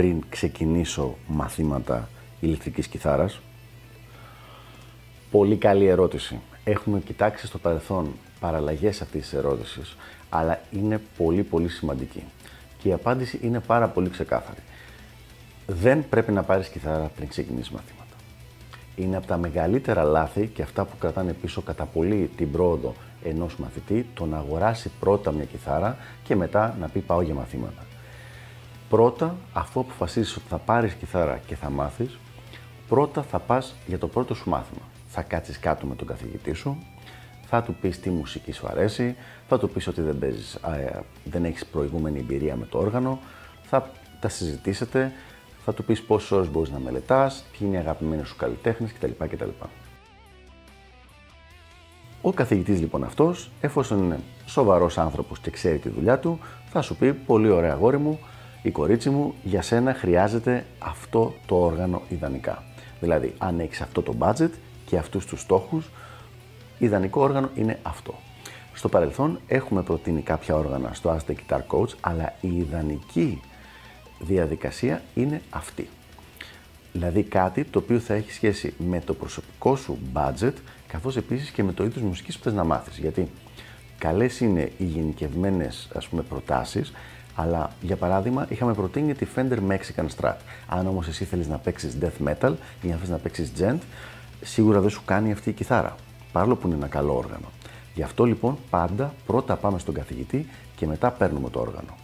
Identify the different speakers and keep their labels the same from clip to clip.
Speaker 1: πριν ξεκινήσω μαθήματα ηλεκτρικής κιθάρας; Πολύ καλή ερώτηση. Έχουμε κοιτάξει στο παρελθόν παραλλαγές αυτής της ερώτησης, αλλά είναι πολύ πολύ σημαντική. Και η απάντηση είναι πάρα πολύ ξεκάθαρη. Δεν πρέπει να πάρεις κιθάρα πριν ξεκινήσεις μαθήματα. Είναι από τα μεγαλύτερα λάθη και αυτά που κρατάνε πίσω κατά πολύ την πρόοδο ενός μαθητή το να αγοράσει πρώτα μια κιθάρα και μετά να πει πάω για μαθήματα. Πρώτα, αφού αποφασίσεις ότι θα πάρεις κιθάρα και θα μάθεις, πρώτα θα πας για το πρώτο σου μάθημα. Θα κάτσεις κάτω με τον καθηγητή σου, θα του πεις τι μουσική σου αρέσει, θα του πεις ότι δεν, παίζεις, δεν έχεις προηγούμενη εμπειρία με το όργανο, θα τα συζητήσετε, θα του πεις πόσες ώρες μπορείς να μελετάς, ποιοι είναι οι αγαπημένοι σου καλλιτέχνες κτλ. κτλ. Ο καθηγητής λοιπόν αυτός, εφόσον είναι σοβαρός άνθρωπος και ξέρει τη δουλειά του, θα σου πει πολύ ωραία αγόρι μου, η κορίτσι μου, για σένα χρειάζεται αυτό το όργανο ιδανικά. Δηλαδή, αν έχεις αυτό το budget και αυτούς τους στόχους, ιδανικό όργανο είναι αυτό. Στο παρελθόν έχουμε προτείνει κάποια όργανα στο Ask the Guitar Coach, αλλά η ιδανική διαδικασία είναι αυτή. Δηλαδή κάτι το οποίο θα έχει σχέση με το προσωπικό σου budget, καθώς επίσης και με το είδος μουσικής που θες να μάθεις. Γιατί καλές είναι οι γενικευμένες ας πούμε, προτάσεις, αλλά για παράδειγμα, είχαμε προτείνει τη Fender Mexican Strat. Αν όμως εσύ θέλεις να παίξεις death metal ή να θες να παίξεις gent, σίγουρα δεν σου κάνει αυτή η κιθάρα. Παρόλο που είναι ένα καλό όργανο. Γι' αυτό λοιπόν πάντα πρώτα πάμε στον καθηγητή και μετά παίρνουμε το όργανο.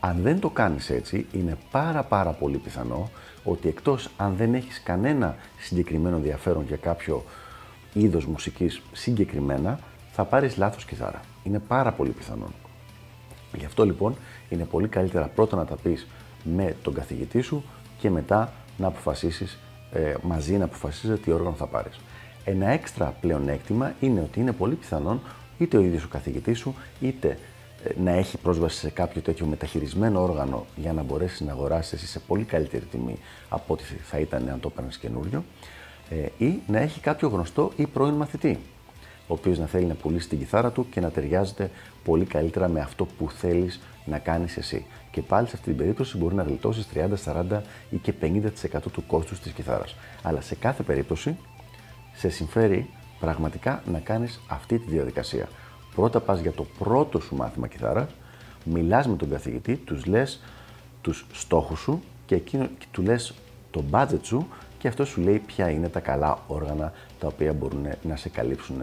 Speaker 1: Αν δεν το κάνεις έτσι, είναι πάρα πάρα πολύ πιθανό ότι εκτός αν δεν έχεις κανένα συγκεκριμένο ενδιαφέρον για κάποιο είδος μουσικής συγκεκριμένα, θα πάρεις λάθος κιθάρα. Είναι πάρα πολύ πιθανό. Γι' αυτό λοιπόν είναι πολύ καλύτερα πρώτα να τα πεις με τον καθηγητή σου και μετά να αποφασίσεις ε, μαζί να αποφασίζετε τι όργανο θα πάρεις. Ένα έξτρα πλεονέκτημα είναι ότι είναι πολύ πιθανόν είτε ο ίδιος ο καθηγητής σου είτε ε, να έχει πρόσβαση σε κάποιο τέτοιο μεταχειρισμένο όργανο για να μπορέσεις να αγοράσεις εσύ σε πολύ καλύτερη τιμή από ό,τι θα ήταν αν το έπαιρνες καινούριο ε, ή να έχει κάποιο γνωστό ή πρώην μαθητή ο οποίος να θέλει να πουλήσει την κιθάρα του και να ταιριάζεται πολύ καλύτερα με αυτό που θέλεις να κάνεις εσύ. Και πάλι σε αυτή την περίπτωση μπορεί να γλιτώσεις 30, 40 ή και 50% του κόστους της κιθάρας. Αλλά σε κάθε περίπτωση σε συμφέρει πραγματικά να κάνεις αυτή τη διαδικασία. Πρώτα πας για το πρώτο σου μάθημα κιθάρας, μιλάς με τον καθηγητή, τους λες τους στόχους σου και εκείνο του λες το budget σου και αυτό σου λέει ποια είναι τα καλά όργανα τα οποία μπορούν να σε καλύψουν